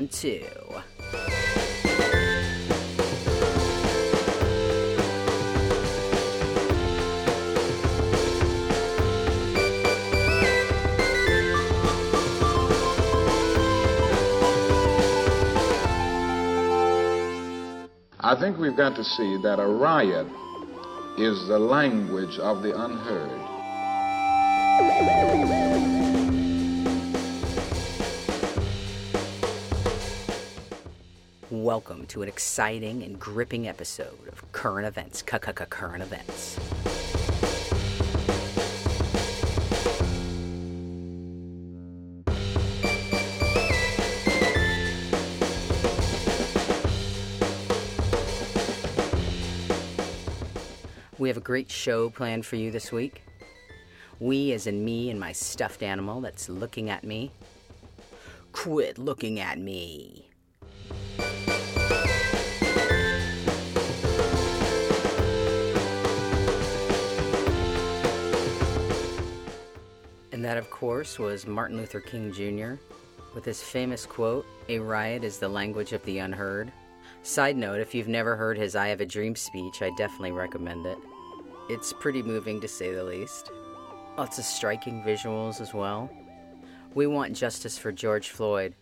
one, two. I think we've got to see that a riot is the language of the unheard. Welcome to an exciting and gripping episode of Current Events, Current Events. We have a great show planned for you this week. We, as in me and my stuffed animal that's looking at me. Quit looking at me. And that, of course, was Martin Luther King Jr. with his famous quote A riot is the language of the unheard. Side note if you've never heard his I Have a Dream speech, I definitely recommend it. It's pretty moving to say the least. Lots of striking visuals as well. We want justice for George Floyd.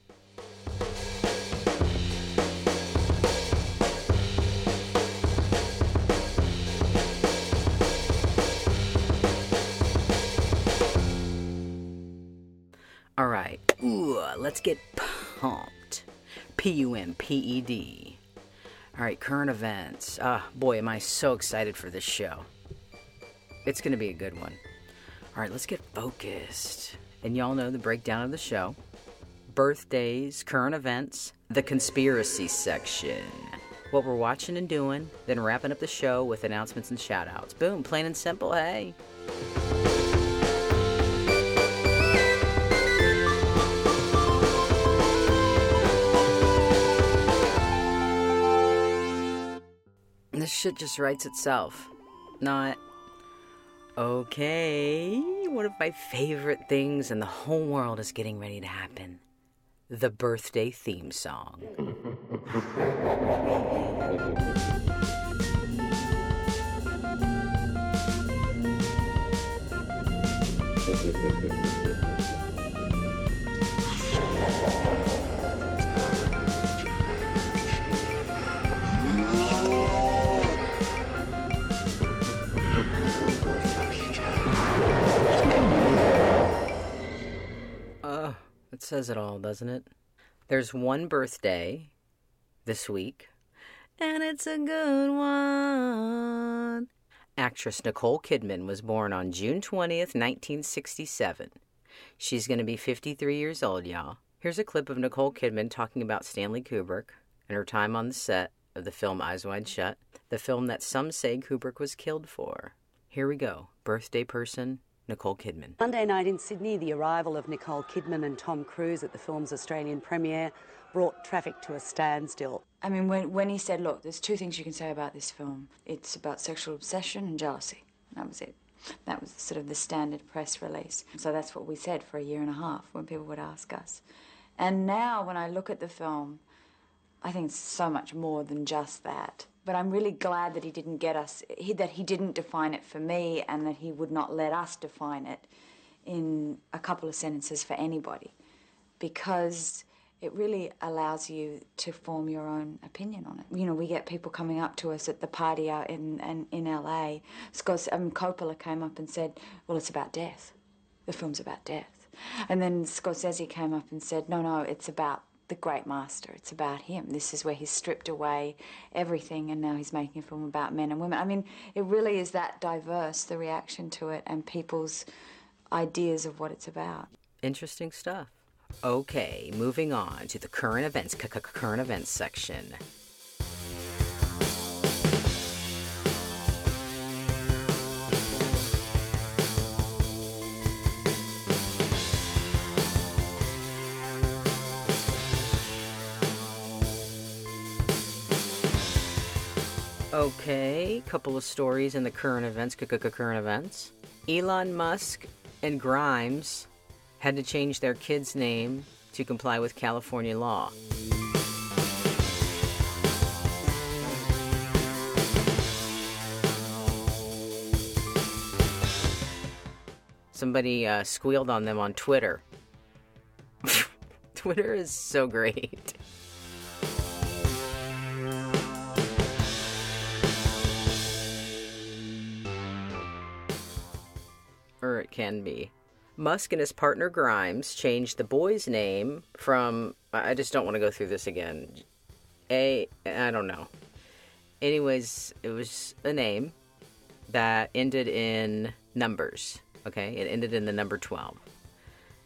Let's get pumped. P U M P E D. All right, current events. Ah, boy, am I so excited for this show. It's going to be a good one. All right, let's get focused. And y'all know the breakdown of the show birthdays, current events, the conspiracy section. What we're watching and doing, then wrapping up the show with announcements and shout outs. Boom, plain and simple, hey. This shit just writes itself. Not, okay, one of my favorite things in the whole world is getting ready to happen the birthday theme song. says it all, doesn't it? There's one birthday this week, and it's a good one. Actress Nicole Kidman was born on June 20th, 1967. She's going to be 53 years old, y'all. Here's a clip of Nicole Kidman talking about Stanley Kubrick and her time on the set of the film Eyes Wide Shut, the film that some say Kubrick was killed for. Here we go. Birthday person, Nicole Kidman. Monday night in Sydney, the arrival of Nicole Kidman and Tom Cruise at the film's Australian premiere brought traffic to a standstill. I mean, when, when he said, look, there's two things you can say about this film it's about sexual obsession and jealousy. That was it. That was sort of the standard press release. So that's what we said for a year and a half when people would ask us. And now, when I look at the film, I think it's so much more than just that. But I'm really glad that he didn't get us, he, that he didn't define it for me and that he would not let us define it in a couple of sentences for anybody. Because it really allows you to form your own opinion on it. You know, we get people coming up to us at the party out in, in, in LA. Scott, um, Coppola came up and said, well, it's about death. The film's about death. And then Scorsese came up and said, no, no, it's about the great master. It's about him. This is where he's stripped away everything and now he's making a film about men and women. I mean, it really is that diverse, the reaction to it and people's ideas of what it's about. Interesting stuff. Okay, moving on to the current events, current events section. Couple of stories in the current events, current events. Elon Musk and Grimes had to change their kid's name to comply with California law. Somebody uh, squealed on them on Twitter. Twitter is so great. Can be. Musk and his partner Grimes changed the boy's name from. I just don't want to go through this again. A. I don't know. Anyways, it was a name that ended in numbers. Okay, it ended in the number 12.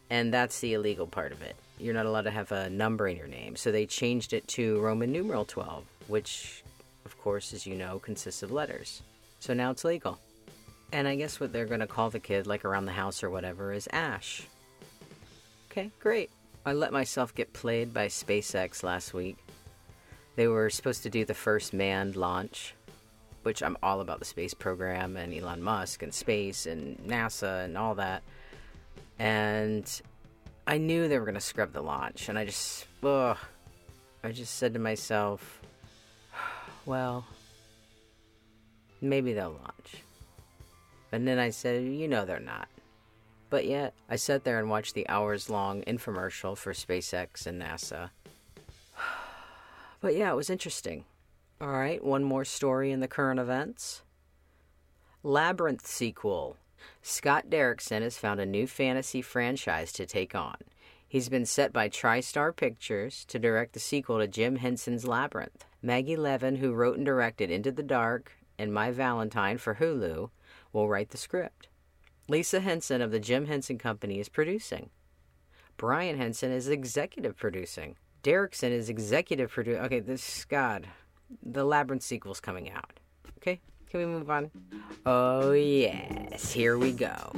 And that's the illegal part of it. You're not allowed to have a number in your name. So they changed it to Roman numeral 12, which, of course, as you know, consists of letters. So now it's legal. And I guess what they're going to call the kid, like around the house or whatever, is Ash. Okay, great. I let myself get played by SpaceX last week. They were supposed to do the first manned launch, which I'm all about the space program and Elon Musk and space and NASA and all that. And I knew they were going to scrub the launch, and I just, ugh, I just said to myself, well, maybe they'll launch. And then I said, you know they're not. But yet, I sat there and watched the hours long infomercial for SpaceX and NASA. But yeah, it was interesting. All right, one more story in the current events. Labyrinth sequel. Scott Derrickson has found a new fantasy franchise to take on. He's been set by TriStar Pictures to direct the sequel to Jim Henson's Labyrinth. Maggie Levin, who wrote and directed Into the Dark and My Valentine for Hulu, will write the script. Lisa Henson of the Jim Henson Company is producing. Brian Henson is executive producing. Derrickson is executive producer. Okay, this God, the Labyrinth sequel's coming out. Okay, can we move on? Oh yes, here we go.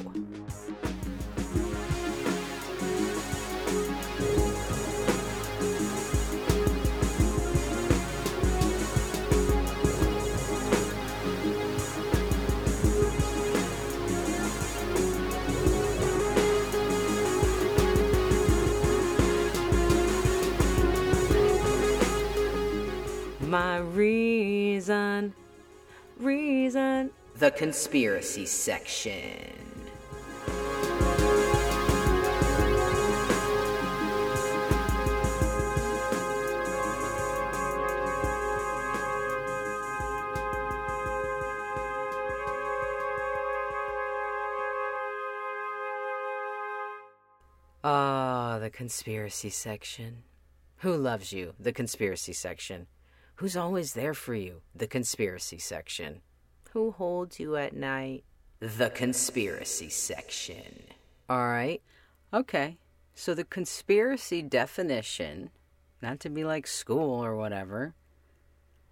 The conspiracy section. Ah, the conspiracy section. Who loves you? The conspiracy section. Who's always there for you? The conspiracy section. Who holds you at night? The conspiracy section. All right. Okay. So the conspiracy definition, not to be like school or whatever,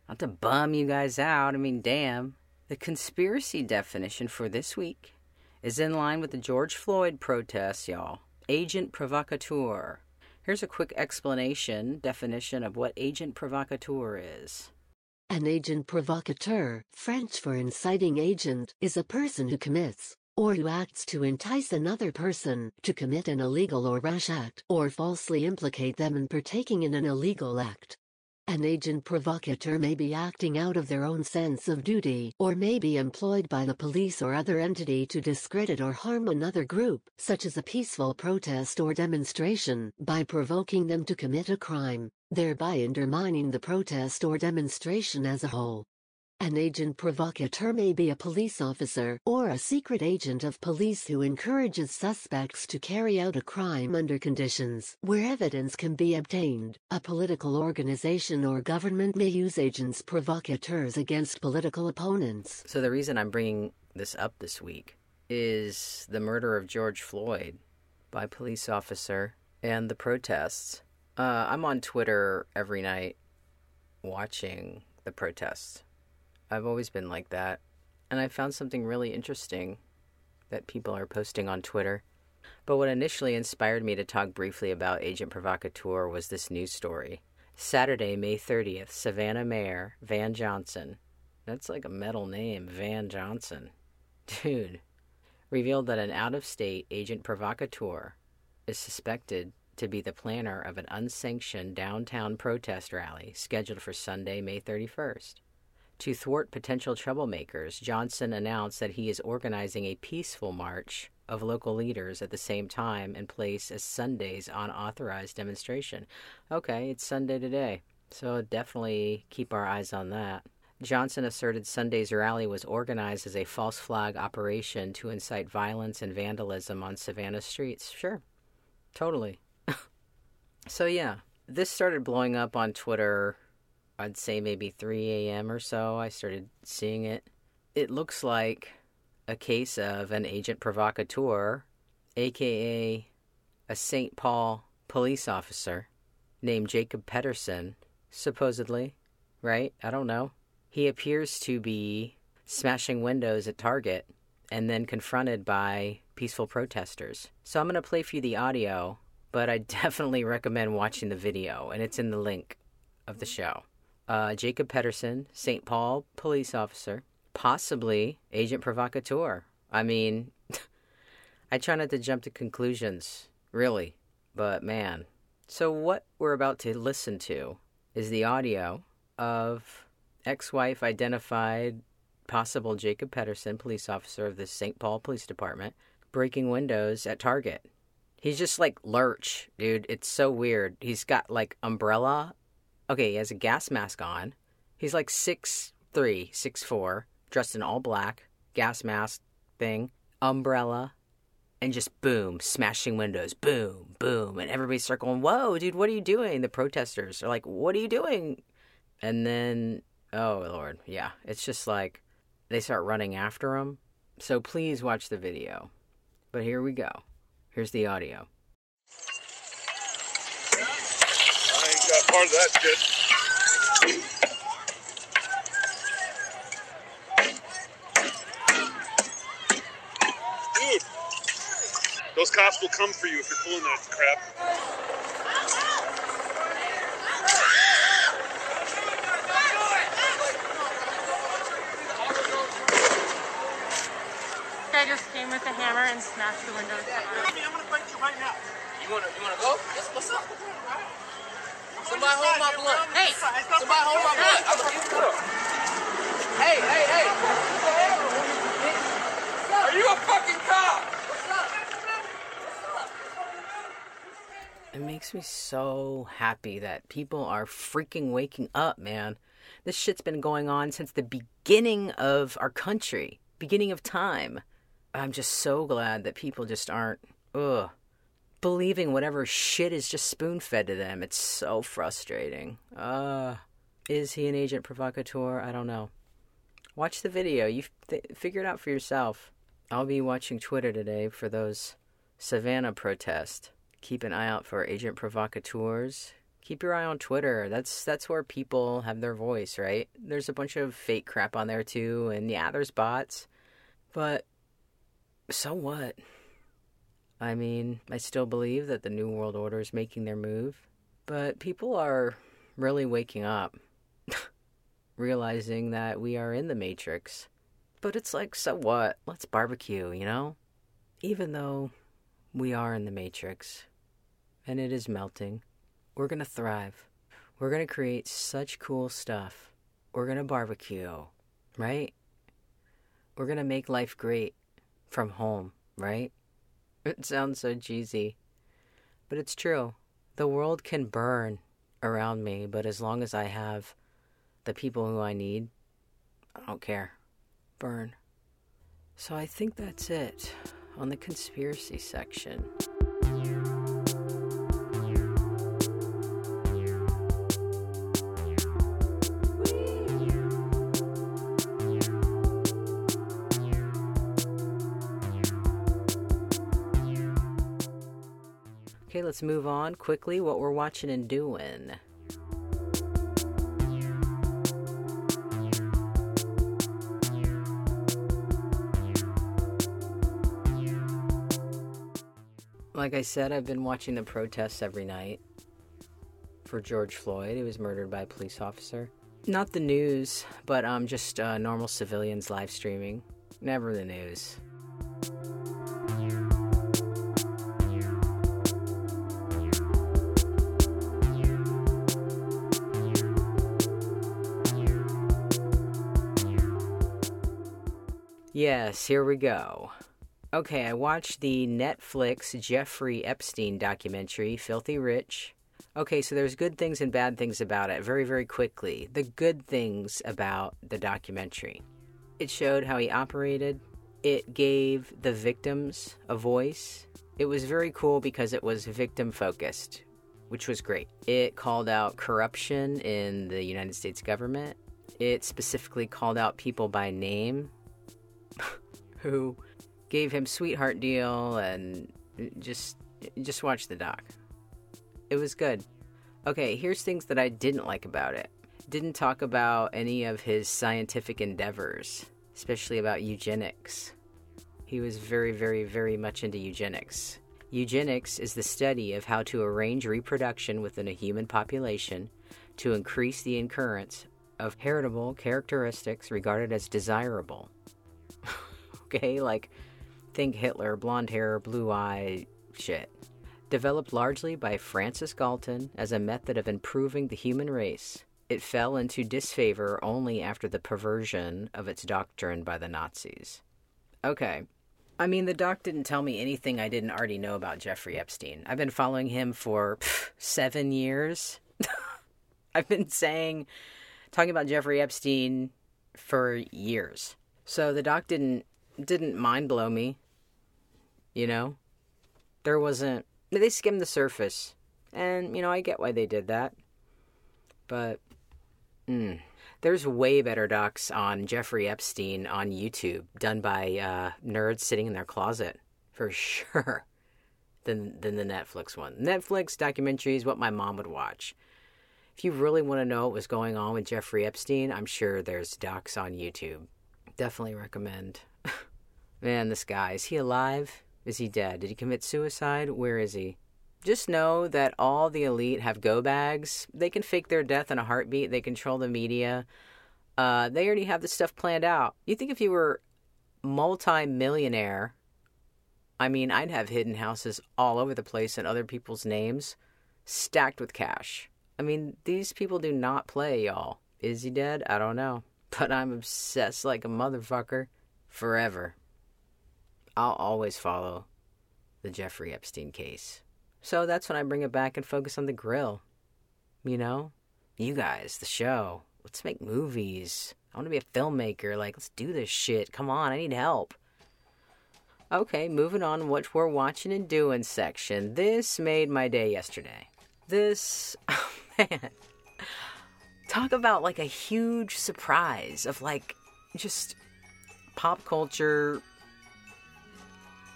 not to bum you guys out. I mean, damn. The conspiracy definition for this week is in line with the George Floyd protests, y'all. Agent provocateur. Here's a quick explanation, definition of what agent provocateur is. An agent provocateur, French for inciting agent, is a person who commits, or who acts to entice another person to commit an illegal or rash act, or falsely implicate them in partaking in an illegal act. An agent provocateur may be acting out of their own sense of duty, or may be employed by the police or other entity to discredit or harm another group, such as a peaceful protest or demonstration, by provoking them to commit a crime, thereby undermining the protest or demonstration as a whole. An agent provocateur may be a police officer or a secret agent of police who encourages suspects to carry out a crime under conditions where evidence can be obtained. A political organization or government may use agents provocateurs against political opponents. So, the reason I'm bringing this up this week is the murder of George Floyd by police officer and the protests. Uh, I'm on Twitter every night watching the protests. I've always been like that. And I found something really interesting that people are posting on Twitter. But what initially inspired me to talk briefly about Agent Provocateur was this news story. Saturday, May 30th, Savannah Mayor Van Johnson, that's like a metal name, Van Johnson, dude, revealed that an out of state agent provocateur is suspected to be the planner of an unsanctioned downtown protest rally scheduled for Sunday, May 31st. To thwart potential troublemakers, Johnson announced that he is organizing a peaceful march of local leaders at the same time and place as Sunday's unauthorized demonstration. Okay, it's Sunday today, so definitely keep our eyes on that. Johnson asserted Sunday's rally was organized as a false flag operation to incite violence and vandalism on Savannah streets. Sure, totally. So, yeah, this started blowing up on Twitter, I'd say maybe 3 a.m. or so. I started seeing it. It looks like a case of an agent provocateur, aka a St. Paul police officer named Jacob Pedersen, supposedly, right? I don't know. He appears to be smashing windows at Target and then confronted by peaceful protesters. So I'm going to play for you the audio, but I definitely recommend watching the video, and it's in the link of the show. Uh, Jacob Pedersen, St. Paul police officer, possibly agent provocateur. I mean, I try not to jump to conclusions, really, but man. So, what we're about to listen to is the audio of ex wife identified possible Jacob Pedersen, police officer of the St. Paul Police Department, breaking windows at Target. He's just like lurch, dude. It's so weird. He's got like umbrella. Okay, he has a gas mask on. He's like six three, six four, dressed in all black, gas mask thing, umbrella, and just boom, smashing windows, boom, boom, and everybody's circling. Whoa, dude, what are you doing? The protesters are like, "What are you doing?" And then, oh lord, yeah, it's just like they start running after him. So please watch the video. But here we go. Here's the audio. I ain't got part of that shit. Dude, those cops will come for you if you're pulling that crap. Guy just came with a hammer and smashed the windows. I'm gonna fight you right now. You wanna you wanna go? Yes, what's up? Somebody hold my blunt. Hey, Somebody hold my blunt. I'm gonna get up. Hey, hey, hey. Are you a fucking cop? What's up? It makes me so happy that people are freaking waking up, man. This shit's been going on since the beginning of our country, beginning of time. I'm just so glad that people just aren't, ugh, believing whatever shit is just spoon fed to them. It's so frustrating. Uh, is he an agent provocateur? I don't know. Watch the video. You th- figure it out for yourself. I'll be watching Twitter today for those Savannah protests. Keep an eye out for agent provocateurs. Keep your eye on Twitter. That's that's where people have their voice, right? There's a bunch of fake crap on there too, and yeah, there's bots. But so what? I mean, I still believe that the New World Order is making their move, but people are really waking up, realizing that we are in the Matrix. But it's like, so what? Let's barbecue, you know? Even though we are in the Matrix and it is melting, we're gonna thrive. We're gonna create such cool stuff. We're gonna barbecue, right? We're gonna make life great from home, right? It sounds so cheesy, but it's true. The world can burn around me, but as long as I have the people who I need, I don't care. Burn. So I think that's it on the conspiracy section. Okay, let's move on quickly what we're watching and doing. Like I said, I've been watching the protests every night for George Floyd. He was murdered by a police officer. Not the news, but um, just uh, normal civilians live streaming. Never the news. Yes, here we go. Okay, I watched the Netflix Jeffrey Epstein documentary, Filthy Rich. Okay, so there's good things and bad things about it very, very quickly. The good things about the documentary it showed how he operated, it gave the victims a voice. It was very cool because it was victim focused, which was great. It called out corruption in the United States government. It specifically called out people by name who gave him sweetheart deal and just just watch the doc. It was good. Okay, here's things that I didn't like about it. Didn't talk about any of his scientific endeavors, especially about eugenics. He was very, very, very much into eugenics. Eugenics is the study of how to arrange reproduction within a human population to increase the occurrence of heritable characteristics regarded as desirable. Okay, like think Hitler, blonde hair, blue eye, shit. Developed largely by Francis Galton as a method of improving the human race, it fell into disfavor only after the perversion of its doctrine by the Nazis. Okay. I mean, the doc didn't tell me anything I didn't already know about Jeffrey Epstein. I've been following him for pff, seven years. I've been saying, talking about Jeffrey Epstein for years. So the doc didn't didn't mind blow me. You know, there wasn't. They skimmed the surface, and you know I get why they did that. But mm, there's way better docs on Jeffrey Epstein on YouTube, done by uh, nerds sitting in their closet, for sure, than than the Netflix one. Netflix documentary is what my mom would watch. If you really want to know what was going on with Jeffrey Epstein, I'm sure there's docs on YouTube. Definitely recommend. Man, this guy, is he alive? Is he dead? Did he commit suicide? Where is he? Just know that all the elite have go bags. They can fake their death in a heartbeat. They control the media. Uh, they already have this stuff planned out. You think if you were multi-millionaire, I mean, I'd have hidden houses all over the place in other people's names, stacked with cash. I mean, these people do not play, y'all. Is he dead? I don't know. But I'm obsessed like a motherfucker forever. I'll always follow the Jeffrey Epstein case. So that's when I bring it back and focus on the grill. You know? You guys, the show. Let's make movies. I want to be a filmmaker. Like, let's do this shit. Come on, I need help. Okay, moving on what we're watching and doing section. This made my day yesterday. This, oh man. Talk about like a huge surprise of like just pop culture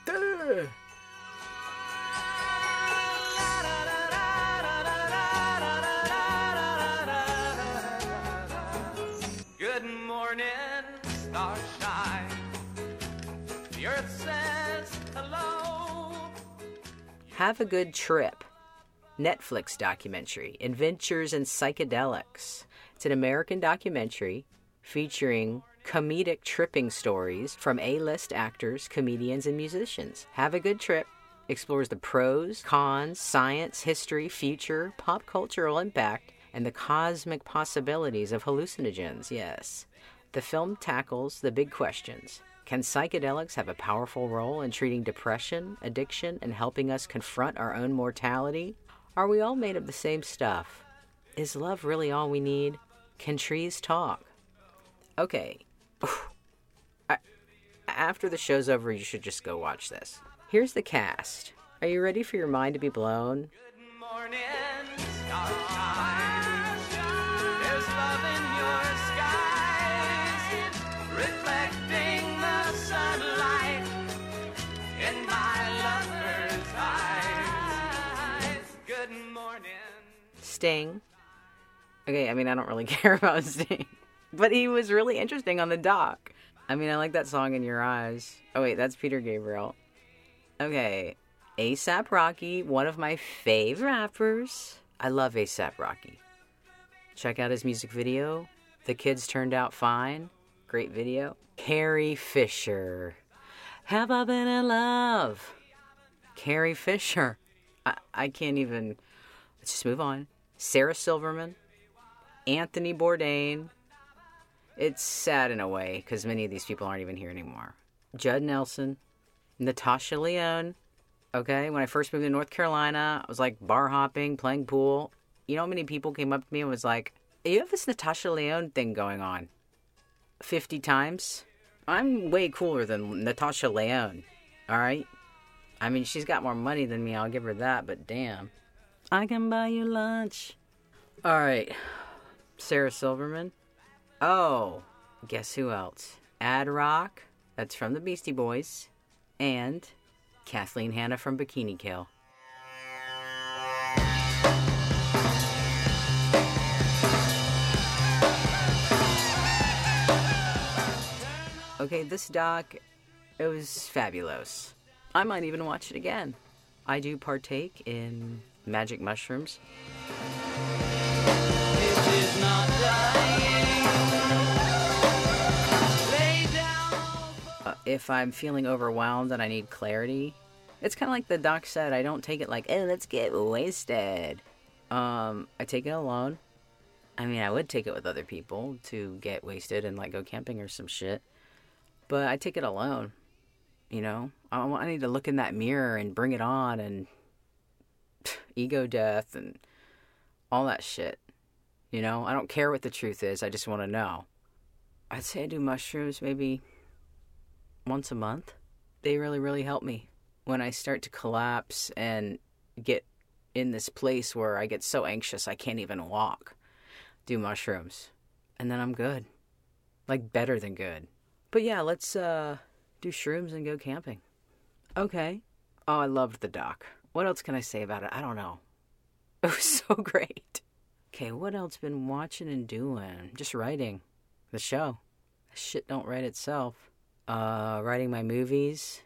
Good morning, starshine. The earth says hello. Have a Good Trip. Netflix documentary, Adventures in Psychedelics. It's an American documentary featuring comedic tripping stories from A list actors, comedians, and musicians. Have a good trip. Explores the pros, cons, science, history, future, pop cultural impact, and the cosmic possibilities of hallucinogens. Yes. The film tackles the big questions. Can psychedelics have a powerful role in treating depression, addiction, and helping us confront our own mortality? Are we all made of the same stuff? Is love really all we need? Can trees talk? Okay, I, after the show's over, you should just go watch this. Here's the cast. Are you ready for your mind to be blown? Good morning. There's love in your skies, reflecting the sunlight in my lover's eyes. Good morning. Sting. Okay, I mean, I don't really care about Sting, but he was really interesting on the dock. I mean, I like that song in your eyes. Oh, wait, that's Peter Gabriel. Okay, ASAP Rocky, one of my fave rappers. I love ASAP Rocky. Check out his music video. The kids turned out fine. Great video. Carrie Fisher. Have I been in love? Carrie Fisher. I, I can't even. Let's just move on. Sarah Silverman. Anthony Bourdain. It's sad in a way because many of these people aren't even here anymore. Judd Nelson, Natasha Lyonne. Okay, when I first moved to North Carolina, I was like bar hopping, playing pool. You know how many people came up to me and was like, You have this Natasha Lyonne thing going on 50 times? I'm way cooler than Natasha Lyonne, all right? I mean, she's got more money than me, I'll give her that, but damn. I can buy you lunch. All right, Sarah Silverman. Oh, guess who else? Ad Rock, that's from the Beastie Boys, and Kathleen Hanna from Bikini Kill. Okay, this doc, it was fabulous. I might even watch it again. I do partake in magic mushrooms. If I'm feeling overwhelmed and I need clarity, it's kind of like the doc said. I don't take it like, "Oh, let's get wasted." Um, I take it alone. I mean, I would take it with other people to get wasted and like go camping or some shit, but I take it alone. You know, I, I need to look in that mirror and bring it on and ego death and all that shit. You know, I don't care what the truth is. I just want to know. I'd say I do mushrooms maybe once a month. They really, really help me when I start to collapse and get in this place where I get so anxious I can't even walk. Do mushrooms. And then I'm good. Like better than good. But yeah, let's uh do shrooms and go camping. Okay. Oh, I loved the doc. What else can I say about it? I don't know. It was so great. Okay, what else been watching and doing? Just writing. The show. Shit don't write itself. Uh, writing my movies.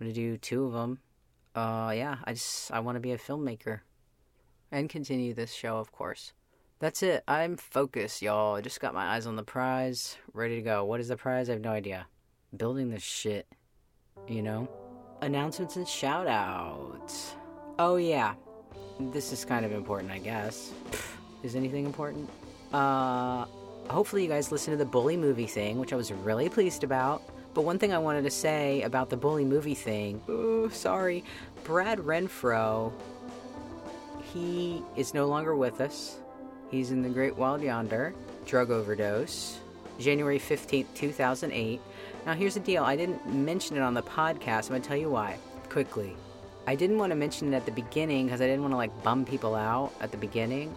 I'm gonna do two of them. Uh, yeah, I just I want to be a filmmaker, and continue this show, of course. That's it. I'm focused, y'all. I just got my eyes on the prize, ready to go. What is the prize? I have no idea. Building this shit, you know. Announcements and shout outs. Oh yeah, this is kind of important, I guess. Is anything important? Uh, hopefully you guys listened to the bully movie thing, which I was really pleased about. But one thing I wanted to say about the bully movie thing, oh, sorry, Brad Renfro, he is no longer with us. He's in the Great Wild Yonder, drug overdose, January 15th, 2008. Now, here's the deal I didn't mention it on the podcast. I'm going to tell you why quickly. I didn't want to mention it at the beginning because I didn't want to like bum people out at the beginning.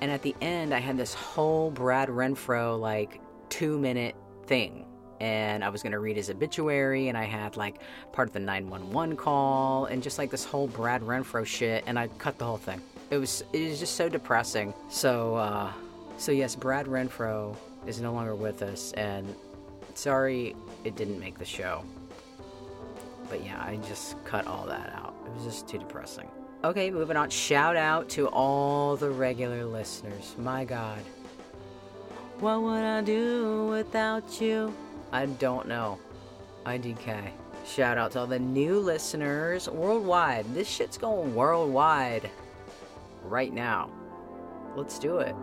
And at the end, I had this whole Brad Renfro like two minute thing. And I was going to read his obituary, and I had like part of the 911 call, and just like this whole Brad Renfro shit, and I cut the whole thing. It was it was just so depressing. So uh, so yes, Brad Renfro is no longer with us, and sorry it didn't make the show. But yeah, I just cut all that out. It was just too depressing. Okay, moving on. Shout out to all the regular listeners. My God. What would I do without you? I don't know. IDK. Shout out to all the new listeners worldwide. This shit's going worldwide right now. Let's do it.